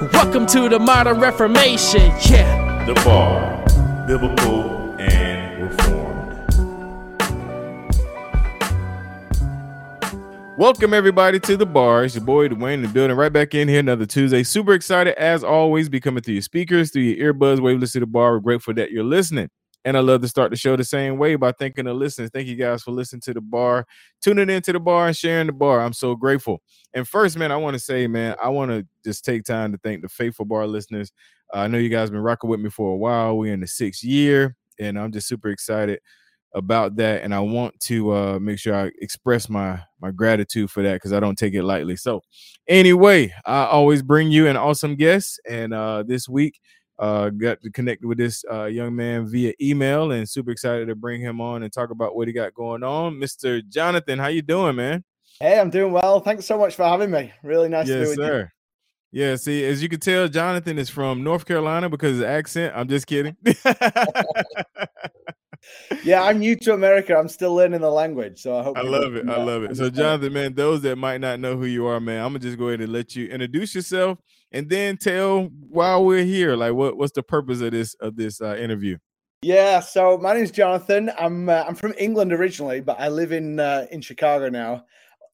welcome to the modern reformation. Yeah. The Bar, Biblical and Reformed. Welcome everybody to the bar. It's your boy Dwayne in the building, right back in here another Tuesday. Super excited as always, be coming through your speakers, through your earbuds, waveless to the bar. We're grateful that you're listening. And I love to start the show the same way by thanking the listeners. Thank you guys for listening to the bar, tuning into the bar, and sharing the bar. I'm so grateful. And first, man, I want to say, man, I want to just take time to thank the faithful bar listeners. Uh, I know you guys been rocking with me for a while. We're in the sixth year, and I'm just super excited about that. And I want to uh, make sure I express my my gratitude for that because I don't take it lightly. So, anyway, I always bring you an awesome guest, and uh, this week uh, got to connect with this uh, young man via email, and super excited to bring him on and talk about what he got going on. Mr. Jonathan, how you doing, man? Hey, I'm doing well. Thanks so much for having me. Really nice yes, to be with sir. you. Yeah, see, as you can tell, Jonathan is from North Carolina because of his accent. I'm just kidding. yeah, I'm new to America. I'm still learning the language, so I hope. I love it. I love it. So, Jonathan, man, those that might not know who you are, man, I'm gonna just go ahead and let you introduce yourself and then tell while we're here, like what what's the purpose of this of this uh, interview. Yeah, so my name is Jonathan. I'm uh, I'm from England originally, but I live in uh, in Chicago now.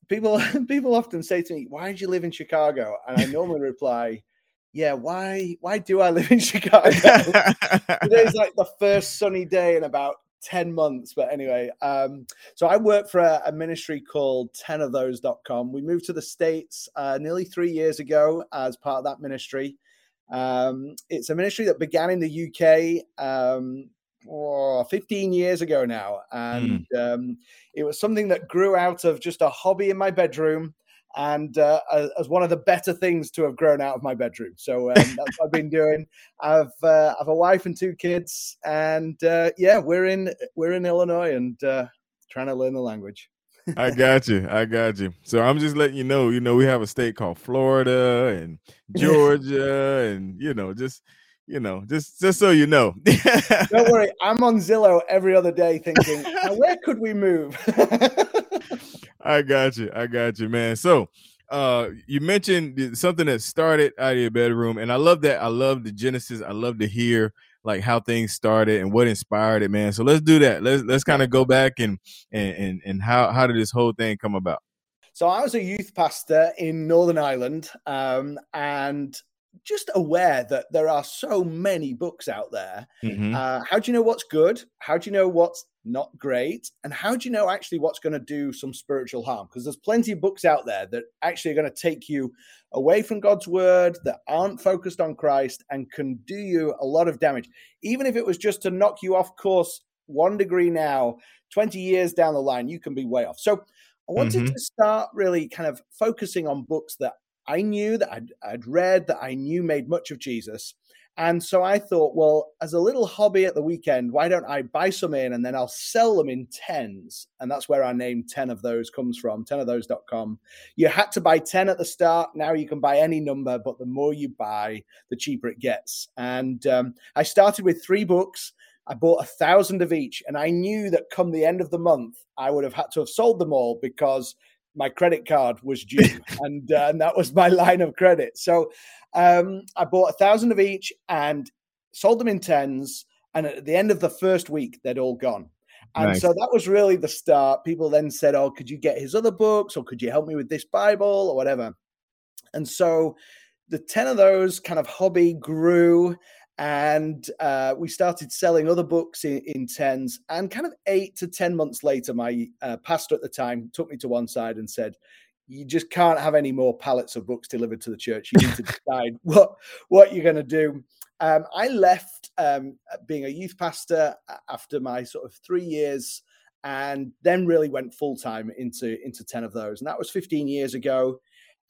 People people often say to me, "Why did you live in Chicago?" And I normally reply, "Yeah, why why do I live in Chicago?" Today's like the first sunny day in about 10 months. But anyway, um, so I work for a, a ministry called 10ofthose.com. We moved to the States uh, nearly three years ago as part of that ministry. Um, it's a ministry that began in the UK um, oh, 15 years ago now. And mm. um, it was something that grew out of just a hobby in my bedroom and uh, as one of the better things to have grown out of my bedroom. So um, that's what I've been doing. I've uh, I've a wife and two kids, and uh, yeah, we're in we're in Illinois and uh, trying to learn the language. I got you. I got you. So I'm just letting you know. You know, we have a state called Florida and Georgia, and you know, just you know, just just so you know. Don't worry, I'm on Zillow every other day thinking, where could we move? I got you. I got you, man. So uh you mentioned something that started out of your bedroom and i love that i love the genesis i love to hear like how things started and what inspired it man so let's do that let's let's kind of go back and and and how how did this whole thing come about so i was a youth pastor in northern ireland um and just aware that there are so many books out there. Mm-hmm. Uh, how do you know what's good? How do you know what's not great? And how do you know actually what's going to do some spiritual harm? Because there's plenty of books out there that actually are going to take you away from God's word, that aren't focused on Christ, and can do you a lot of damage. Even if it was just to knock you off course one degree now, 20 years down the line, you can be way off. So I wanted mm-hmm. to start really kind of focusing on books that I knew that I'd, I'd read that I knew made much of Jesus. And so I thought, well, as a little hobby at the weekend, why don't I buy some in and then I'll sell them in tens? And that's where our name 10 of those comes from, 10ofthose.com. You had to buy 10 at the start. Now you can buy any number, but the more you buy, the cheaper it gets. And um, I started with three books. I bought a thousand of each. And I knew that come the end of the month, I would have had to have sold them all because my credit card was due, and, uh, and that was my line of credit. So um, I bought a thousand of each and sold them in tens. And at the end of the first week, they'd all gone. And nice. so that was really the start. People then said, Oh, could you get his other books or could you help me with this Bible or whatever? And so the 10 of those kind of hobby grew and uh, we started selling other books in, in, tens. And kind of eight to ten months later my uh, pastor at the time took me to one side and said you just can't have any more pallets of books delivered to the church. You need to decide what what you're going to do. Um, i left um, being a youth pastor after my sort of three years and then really went full time into into 10 of those. And that was 15 years ago.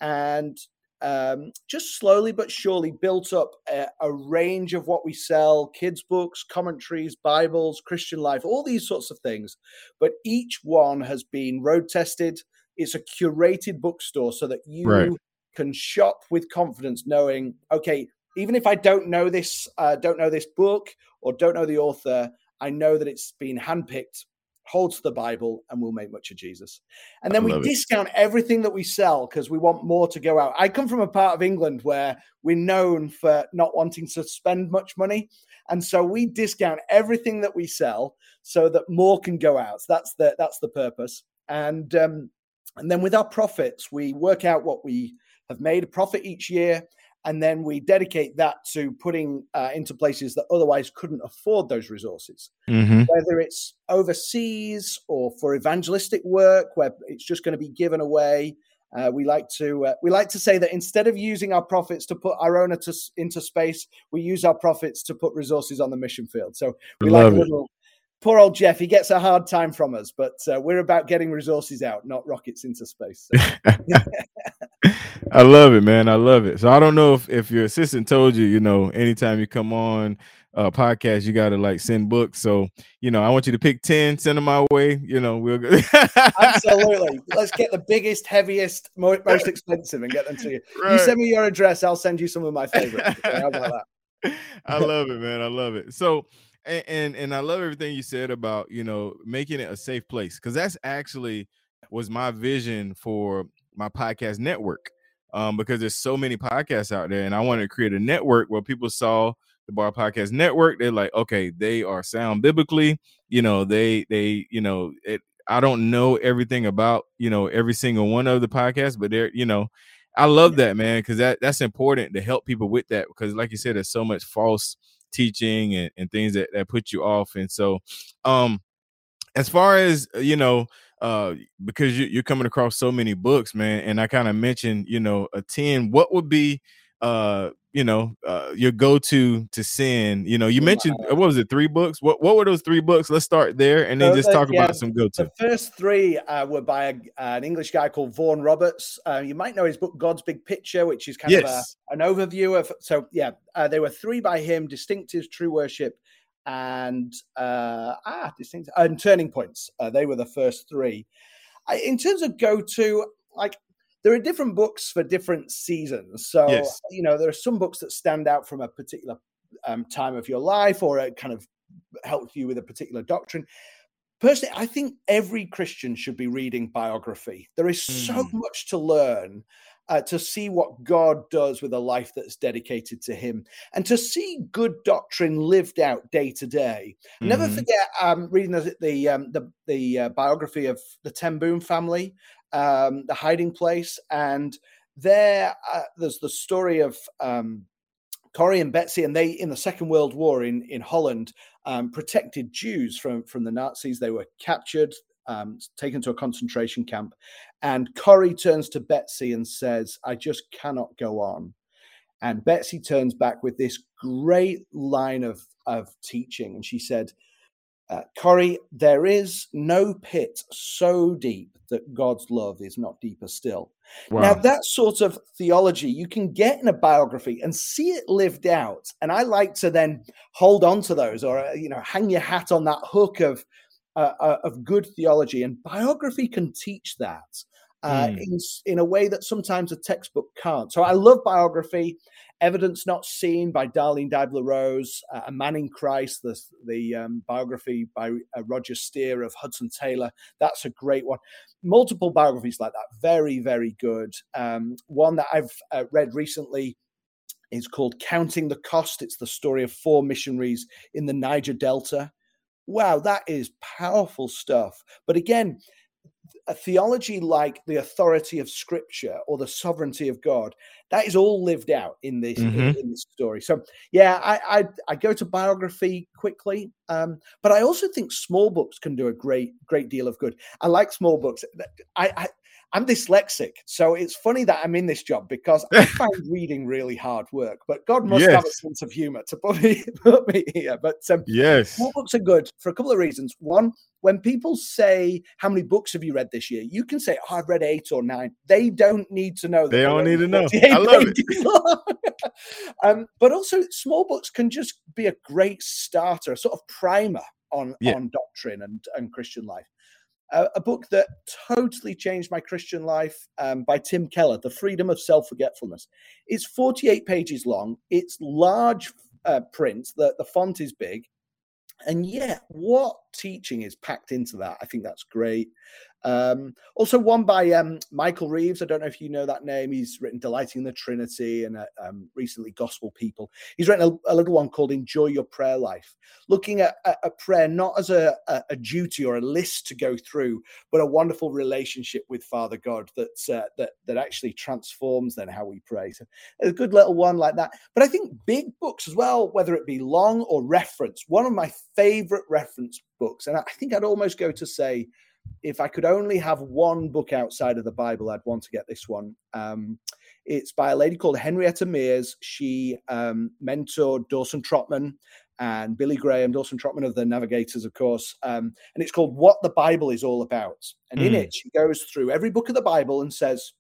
And um, just slowly but surely built up a, a, range of what we sell kids' books, commentaries, Bibles, Christian life, all these sorts of things. But each one has been road tested. It's a curated bookstore so that you right. can shop with confidence, knowing, okay, even if I don't know this, uh, don't know this book or don't know the author, I know that it's been handpicked holds the Bible, and we'll make much of Jesus. And then we discount everything that we sell because we want more to go out. I come from a part of England where we're known for not wanting to spend much money. And so we discount everything that we sell so that more can go out. So that's the that's the purpose. And um, and then with our profits, we work out what we have made a profit each year and then we dedicate that to putting uh, into places that otherwise couldn't afford those resources mm-hmm. whether it's overseas or for evangelistic work where it's just going to be given away uh, we like to uh, we like to say that instead of using our profits to put our owner to, into space, we use our profits to put resources on the mission field. So we Love like little, poor old Jeff. He gets a hard time from us, but uh, we're about getting resources out, not rockets into space. So. I love it, man. I love it. So I don't know if, if your assistant told you, you know, anytime you come on a podcast, you got to like send books. So, you know, I want you to pick 10, send them my way. You know, we'll go. Absolutely. Let's get the biggest, heaviest, most expensive and get them to you. Right. You send me your address, I'll send you some of my favorites. How about that? I love it, man. I love it. So, and, and, and I love everything you said about, you know, making it a safe place because that's actually was my vision for my podcast network um, because there's so many podcasts out there, and I wanted to create a network where people saw the Bar Podcast Network. They're like, okay, they are sound biblically. You know, they they you know it. I don't know everything about you know every single one of the podcasts, but they're you know, I love that man because that that's important to help people with that because like you said, there's so much false teaching and, and things that that put you off, and so um as far as you know uh because you, you're coming across so many books man and i kind of mentioned you know a 10 what would be uh you know uh your go-to to send? You know you mentioned what was it three books? What what were those three books? Let's start there and then so, just talk yeah, about some go-to. the first three uh, were by a, an english guy called vaughan roberts. Uh, you might know his book god's big picture which is kind yes. of a, an overview of so yeah uh, there were three by him distinctives true worship and uh, ah, distinct and turning points. Uh, they were the first three. I, in terms of go to, like there are different books for different seasons. So yes. you know there are some books that stand out from a particular um, time of your life, or it kind of helps you with a particular doctrine. Personally, I think every Christian should be reading biography. There is so hmm. much to learn uh, to see what God does with a life that's dedicated to Him, and to see good doctrine lived out day to day. Mm-hmm. Never forget um, reading the the, um, the, the uh, biography of the Ten Boom family, um, the Hiding Place, and there uh, there's the story of. Um, Corrie and Betsy, and they in the Second World War in in Holland um, protected Jews from from the Nazis. They were captured, um, taken to a concentration camp. And Corrie turns to Betsy and says, I just cannot go on. And Betsy turns back with this great line of, of teaching. And she said, uh, Corrie, there is no pit so deep that God's love is not deeper still. Wow. Now, that sort of theology you can get in a biography and see it lived out. And I like to then hold on to those or, uh, you know, hang your hat on that hook of uh, uh, of good theology, and biography can teach that uh, mm. in, in a way that sometimes a textbook can't. So I love biography. Evidence Not Seen by Darlene Deibler Rose, uh, A Man in Christ, the, the um, biography by uh, Roger Steer of Hudson Taylor. That's a great one. Multiple biographies like that, very, very good. Um, one that I've uh, read recently is called Counting the Cost. It's the story of four missionaries in the Niger Delta wow, that is powerful stuff. But again, a theology like the authority of scripture or the sovereignty of God, that is all lived out in this, mm-hmm. in, in, this story. So yeah, I, I, I go to biography quickly, um, but I also think small books can do a great great deal of good. I like small books. I, I I'm dyslexic, so it's funny that I'm in this job because I find reading really hard work. But God must yes. have a sense of humor to put me put me here. But um, yes, books are good for a couple of reasons. One, when people say how many books have you read this year, you can say, "Oh, I've read eight or nine. They don't need to know. They don't need to know. I love it. um, but also, small books can just be a great starter, a sort of primer on yeah. on doctrine and and Christian life a, book that totally changed my Christian life um, by Tim Keller, The Freedom of Self Forgetfulness. It's 48 pages long, it's large uh, print, the, the font is big. And yet, what teaching is packed into that? I think that's great. Um, also, one by um, Michael Reeves. I don't know if you know that name. He's written Delighting in the Trinity and uh, um, recently Gospel People. He's written a, a, little one called Enjoy Your Prayer Life, looking at a, prayer not as a, a, a, duty or a list to go through, but a wonderful relationship with Father God that, uh, that, that actually transforms then how we pray. So, a good little one like that. But I think big books as well, whether it be long or reference, one of my favorite reference books, and I think I'd almost go to say, if I could only have one book outside of the Bible, I'd want to get this one. Um, it's by a lady called Henrietta Mears. She um, mentored Dawson Trotman and Billy Graham, Dawson Trotman of the Navigators, of course. Um, and it's called What the Bible is All About. And mm. in it, she goes through every book of the Bible and says,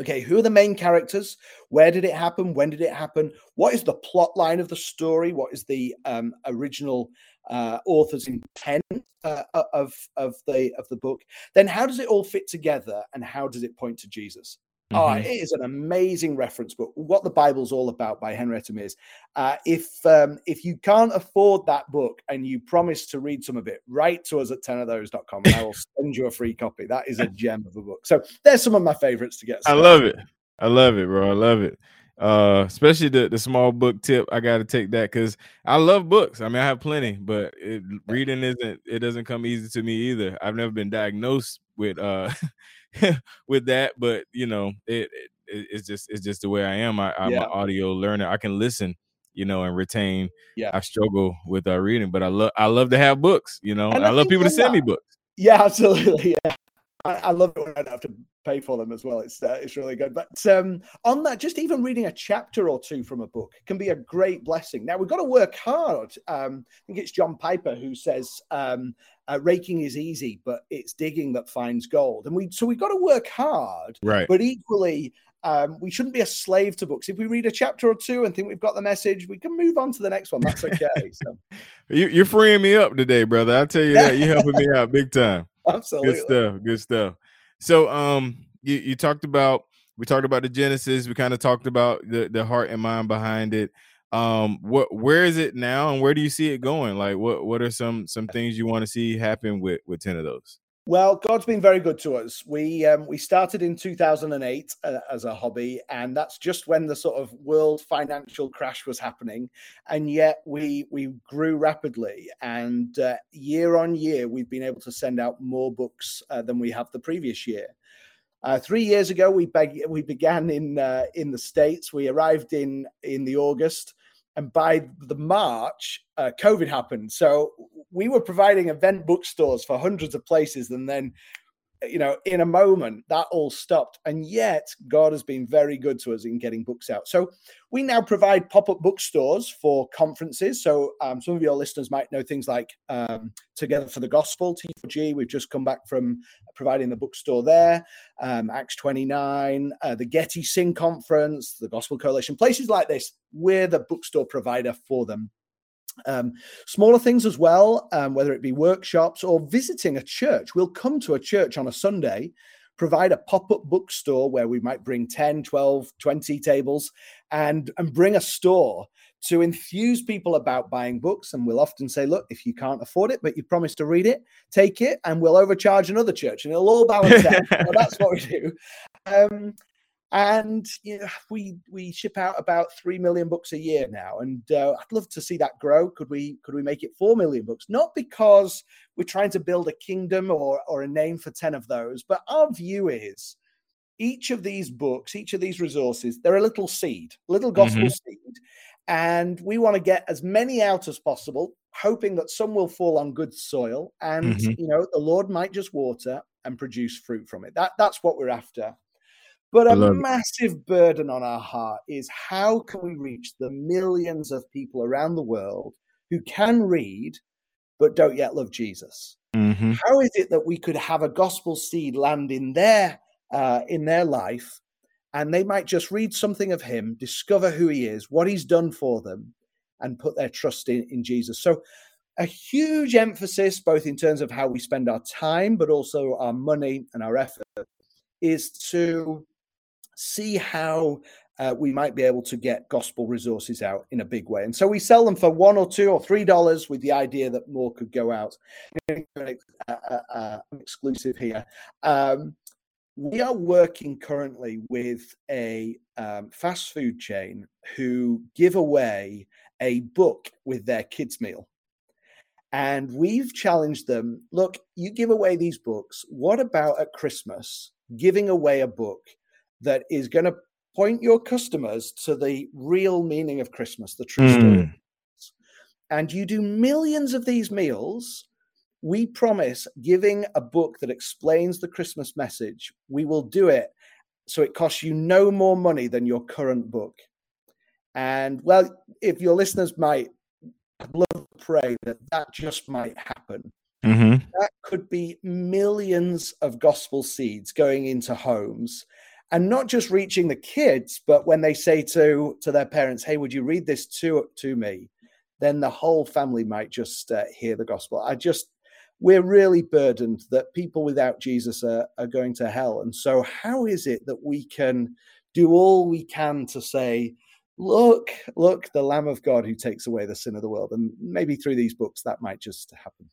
okay, who are the main characters? Where did it happen? When did it happen? What is the plot line of the story? What is the um, original uh, author's intent uh, of of the of the book, then how does it all fit together, and how does it point to Jesus? Mm-hmm. Oh, it is an amazing reference book. What the Bible's all about by Henrietta Mears. Uh, if um, if you can't afford that book and you promise to read some of it, write to us at tenofthose.com and I will send you a free copy. That is a gem of a book. So there's some of my favorites to get. Started. I love it. I love it, bro. I love it uh especially the the small book tip i got to take that because i love books i mean i have plenty but it, reading isn't it doesn't come easy to me either i've never been diagnosed with uh with that but you know it, it, it's just it's just the way i am. I, i'm yeah. an audio learner. I can listen you know and retain. Yeah. I struggle with uh reading but i love i love to have books you know? I, I love people to send me books. Yeah absolutely yeah. I, I, love it when I have to pay for them as well. It's uh, it's really good. But um, on that, just even reading a chapter or two from a book can be a great blessing. Now we've got to work hard. Um, I think it's John Piper who says um, uh, raking is easy, but it's digging that finds gold. And we so we've got to work hard, right? But equally. Um, we shouldn't be a slave to books. If we read a chapter or two and think we've got the message, we can move on to the next one. That's okay. So. you, are freeing me up today, brother. I tell you that you're helping me out big time. Absolutely. Good stuff. Good stuff. So um you, you talked about we talked about the Genesis, we kind of talked about the, the heart and mind behind it. Um what where is it now and where do you see it going? Like what what are some some things you want to see happen with with 10 of those? Well, God's been very good to us. We um, we started in 2008 uh, as a hobby, and that's just when the sort of world financial crash was happening, and yet we we grew rapidly. And uh, year on year, we've been able to send out more books uh, than we have the previous year. Uh, three years ago, we beg- we began in uh, in the states. We arrived in in the August, and by the March, uh, COVID happened. So we were providing event bookstores for hundreds of places, and then you know, in a moment, that all stopped. And yet, God has been very good to us in getting books out. So, we now provide pop up bookstores for conferences. So, um, some of your listeners might know things like um, Together for the Gospel, T4G. We've just come back from providing the bookstore there, um, Acts 29, uh, the Getty Sing Conference, the Gospel Coalition, places like this. We're the bookstore provider for them. Um, smaller things as well, um, whether it be workshops or visiting a church. We'll come to a church on a Sunday, provide a pop up bookstore where we might bring 10, 12, 20 tables and, and bring a store to enthuse people about buying books. And we'll often say, look, if you can't afford it, but you promise to read it, take it and we'll overcharge another church and it'll all balance out. so that's what we do. Um, and you know, we we ship out about three million books a year now, and uh, I'd love to see that grow. Could we could we make it four million books? Not because we're trying to build a kingdom or or a name for ten of those, but our view is each of these books, each of these resources, they're a little seed, a little gospel mm-hmm. seed, and we want to get as many out as possible, hoping that some will fall on good soil, and mm-hmm. you know the Lord might just water, and produce fruit from it. That that's what we're after. But a massive burden on our heart is how can we reach the millions of people around the world who can read but don't yet love Jesus? Mm-hmm. How is it that we could have a gospel seed land in their uh, in their life, and they might just read something of Him, discover who He is, what He's done for them, and put their trust in, in Jesus? So, a huge emphasis, both in terms of how we spend our time, but also our money and our effort, is to see how uh, we might be able to get gospel resources out in a big way. And so we sell them for one or two or three dollars with the idea that more could go out. Uh, uh, uh, exclusive here. Um, we are working currently with a um, fast food chain who give away a book with their kids' meal. And we've challenged them look, you give away these books. What about at Christmas giving away a book that is going to point your customers to the real meaning of Christmas, the true story. Mm. And you do millions of these meals. We promise giving a book that explains the Christmas message. We will do it so it costs you no more money than your current book. And well, if your listeners might love to pray that that just might happen. Mm-hmm. That could be millions of gospel seeds going into homes and not just reaching the kids but when they say to to their parents hey would you read this to to me? then the whole family might just uh, hear the gospel. I just we're really burdened that people without jesus are, are going to hell. And so how is it that we can do all we can to say look look the lamb of god who takes away the sin of the world. And maybe through these books that might just happen.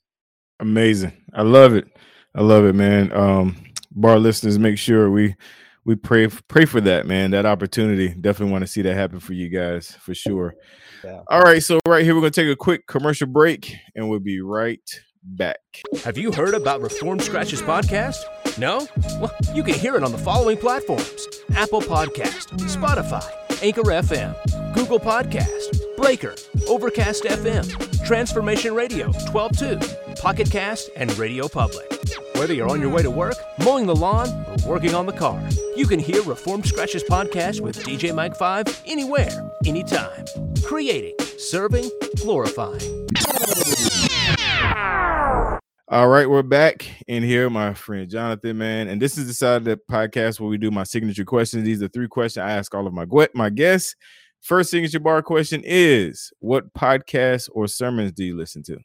Amazing. I love it. I love it man. Um bar listeners make sure we we pray pray for that, man. That opportunity. Definitely want to see that happen for you guys for sure. Yeah. All right, so right here we're gonna take a quick commercial break, and we'll be right back. Have you heard about Reform Scratches podcast? No? Well, you can hear it on the following platforms: Apple Podcast, Spotify, Anchor FM, Google Podcast, Breaker, Overcast FM, Transformation Radio, 12.2, Pocket Cast, and Radio Public. Whether you're on your way to work, mowing the lawn, or working on the car, you can hear Reformed Scratches podcast with DJ Mike 5 anywhere, anytime. Creating, serving, glorifying. All right, we're back in here, my friend Jonathan, man. And this is the side of the podcast where we do my signature questions. These are three questions I ask all of my my guests. First signature bar question is What podcasts or sermons do you listen to?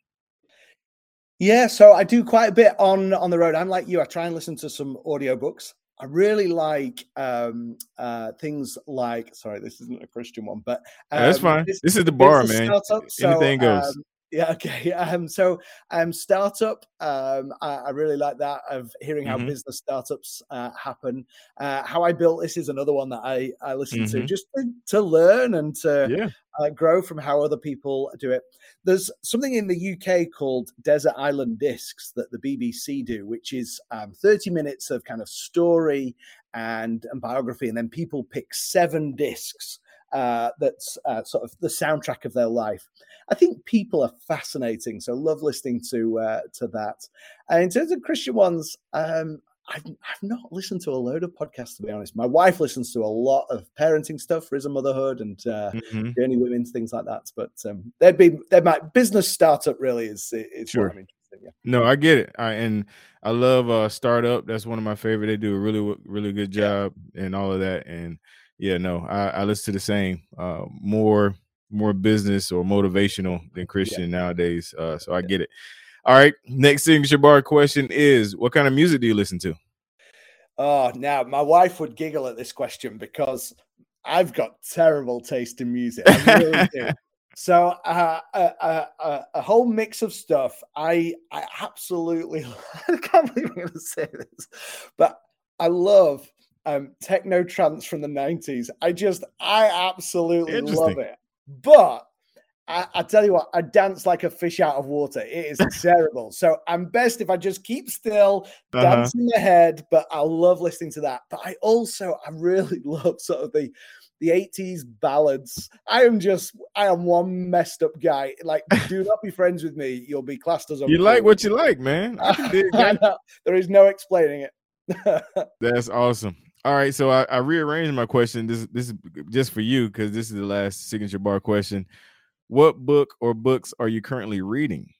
Yeah, so I do quite a bit on on the road. I'm like you. I try and listen to some audiobooks. I really like um, uh, things like. Sorry, this isn't a Christian one, but um, that's fine. This, this, is the bar, man. So, Anything goes. Um, yeah. Okay. Um, so, um, startup. Um, I, I really like that of hearing how mm-hmm. business startups uh, happen. Uh, how I built this is another one that I I listen mm-hmm. to just to, to, learn and to yeah. uh, grow from how other people do it. There's something in the UK called Desert Island Discs that the BBC do, which is um, 30 minutes of kind of story and, and biography, and then people pick seven discs uh, that's uh, sort of the soundtrack of their life. I think people are fascinating, so love listening to uh, to that. And in terms of Christian ones, um, I've, I've not listened to a load of podcasts to be honest. My wife listens to a lot of parenting stuff, Risen Motherhood, and uh, mm-hmm. Journey Women's things like that. But um, there'd be there might business startup really is is sure. what I'm interested in. Yeah. No, I get it, I, and I love uh, startup. That's one of my favorite. They do a really really good job yeah. and all of that. And yeah, no, I, I listen to the same. Uh, more more business or motivational than Christian yeah. nowadays. Uh, so I yeah. get it. All right, next signature bar question is: What kind of music do you listen to? Oh, now my wife would giggle at this question because I've got terrible taste in music. I really do. So uh, a, a, a, whole mix of stuff. I I absolutely I can't believe I'm going to say this, but I love um, techno trance from the 90s. I just, I absolutely love it. But I, I, tell you what, I dance like a fish out of water. It is terrible. So I'm best if I just keep still, uh-huh. dance in the head, but I love listening to that. But I also, I really love sort of the, the 80s ballads. I am just, I am one messed up guy. Like, do not be friends with me. You'll be classed as a. You like what you like, man. there is no explaining it. That's awesome. All right, so I, I rearranged my question. This this is just for you because this is the last signature bar question. What book or books are you currently reading?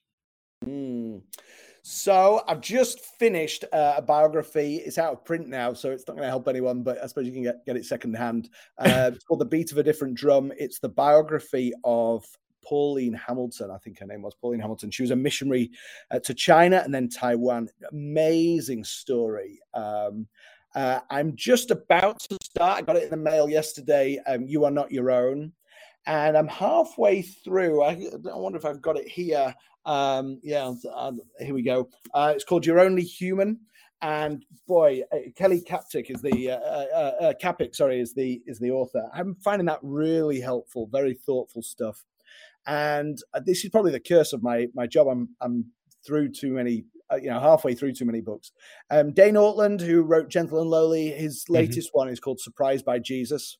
Mm. So I've just finished uh, a biography. It's out of print now, so it's not going to help anyone. But I suppose you can get, get it secondhand. Uh, it's called "The Beat of a Different Drum." It's the biography of Pauline Hamilton. I think her name was Pauline Hamilton. She was a missionary uh, to China and then Taiwan. Amazing story. Um, uh, I'm just about to start. I got it in the mail yesterday. Um, you are not your own and I'm halfway through. I, I, wonder if I've got it here. Um, yeah, uh, here we go. Uh, it's called You're Only Human, and boy, uh, Kelly Kapic is the uh, uh, uh sorry, is the is the author. I'm finding that really helpful, very thoughtful stuff. And this is probably the curse of my my job. I'm I'm through too many you know halfway through too many books. Um, Dane Ortlund, who wrote Gentle and Lowly, his mm-hmm. latest mm-hmm. one is called Surprised by Jesus.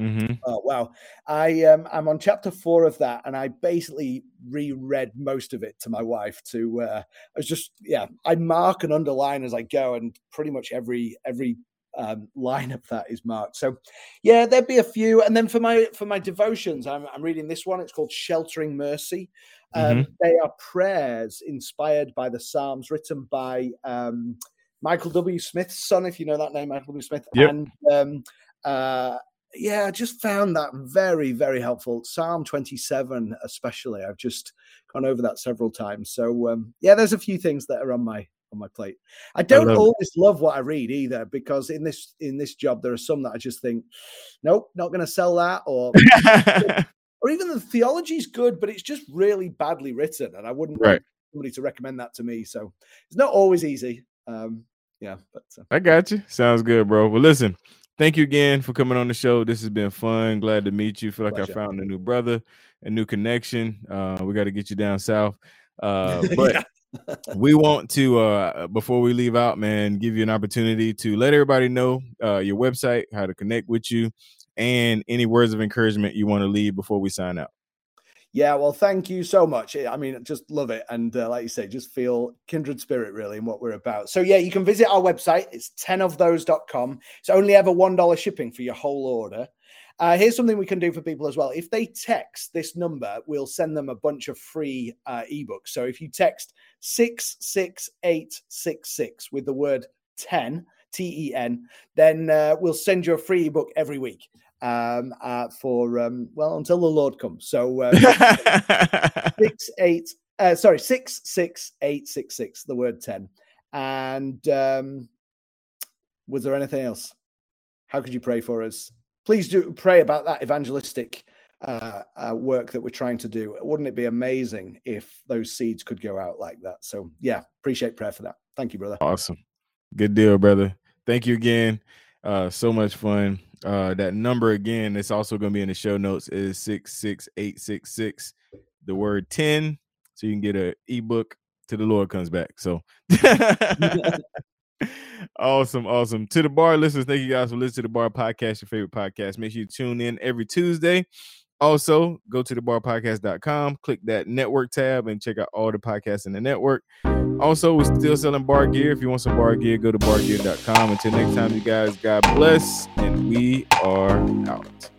Mm-hmm. Oh wow! I um, I'm on chapter four of that, and I basically reread most of it to my wife. To uh, I was just yeah, I mark and underline as I go, and pretty much every every um, line of that is marked. So yeah, there'd be a few, and then for my for my devotions, I'm I'm reading this one. It's called Sheltering Mercy. Um, mm-hmm. They are prayers inspired by the Psalms, written by um, Michael W. Smith's son, if you know that name, Michael W. Smith, yep. and um, uh, yeah, I just found that very, very helpful. Psalm 27, especially. I've just gone over that several times. So um, yeah, there's a few things that are on my on my plate. I don't I always love what I read either, because in this in this job there are some that I just think, nope, not going to sell that, or or even the theology is good, but it's just really badly written, and I wouldn't right. want somebody to recommend that to me. So it's not always easy. Um, yeah, but uh, I got you. Sounds good, bro. Well, listen, thank you again for coming on the show. This has been fun. Glad to meet you. Feel like Pleasure. I found a new brother, a new connection. Uh, we got to get you down south. Uh, but we want to uh, before we leave out, man, give you an opportunity to let everybody know uh, your website, how to connect with you, and any words of encouragement you want to leave before we sign out. Yeah, well, thank you so much. I mean, just love it. And uh, like you say, just feel kindred spirit really in what we're about. So, yeah, you can visit our website. It's 10ofthose.com. It's only ever $1 shipping for your whole order. Uh, here's something we can do for people as well. If they text this number, we'll send them a bunch of free uh, ebooks. So if you text 66866 with the word 10, T E N, then uh, we'll send you a free ebook every week um, uh, for um, well until the Lord comes. So uh, six eight, uh, sorry, six six eight six six. The word ten. And um, was there anything else? How could you pray for us? Please do pray about that evangelistic uh, uh, work that we're trying to do. Wouldn't it be amazing if those seeds could go out like that? So yeah, appreciate prayer for that. Thank you, brother. Awesome. Good deal, brother. Thank you again. Uh, so much fun. Uh, that number again, it's also going to be in the show notes, is 66866, the word 10. So you can get an ebook to the Lord comes back. So awesome, awesome. To the bar listeners, thank you guys for listening to the bar podcast, your favorite podcast. Make sure you tune in every Tuesday. Also, go to thebarpodcast.com, click that network tab, and check out all the podcasts in the network. Also, we're still selling bar gear. If you want some bar gear, go to bargear.com. Until next time, you guys, God bless, and we are out.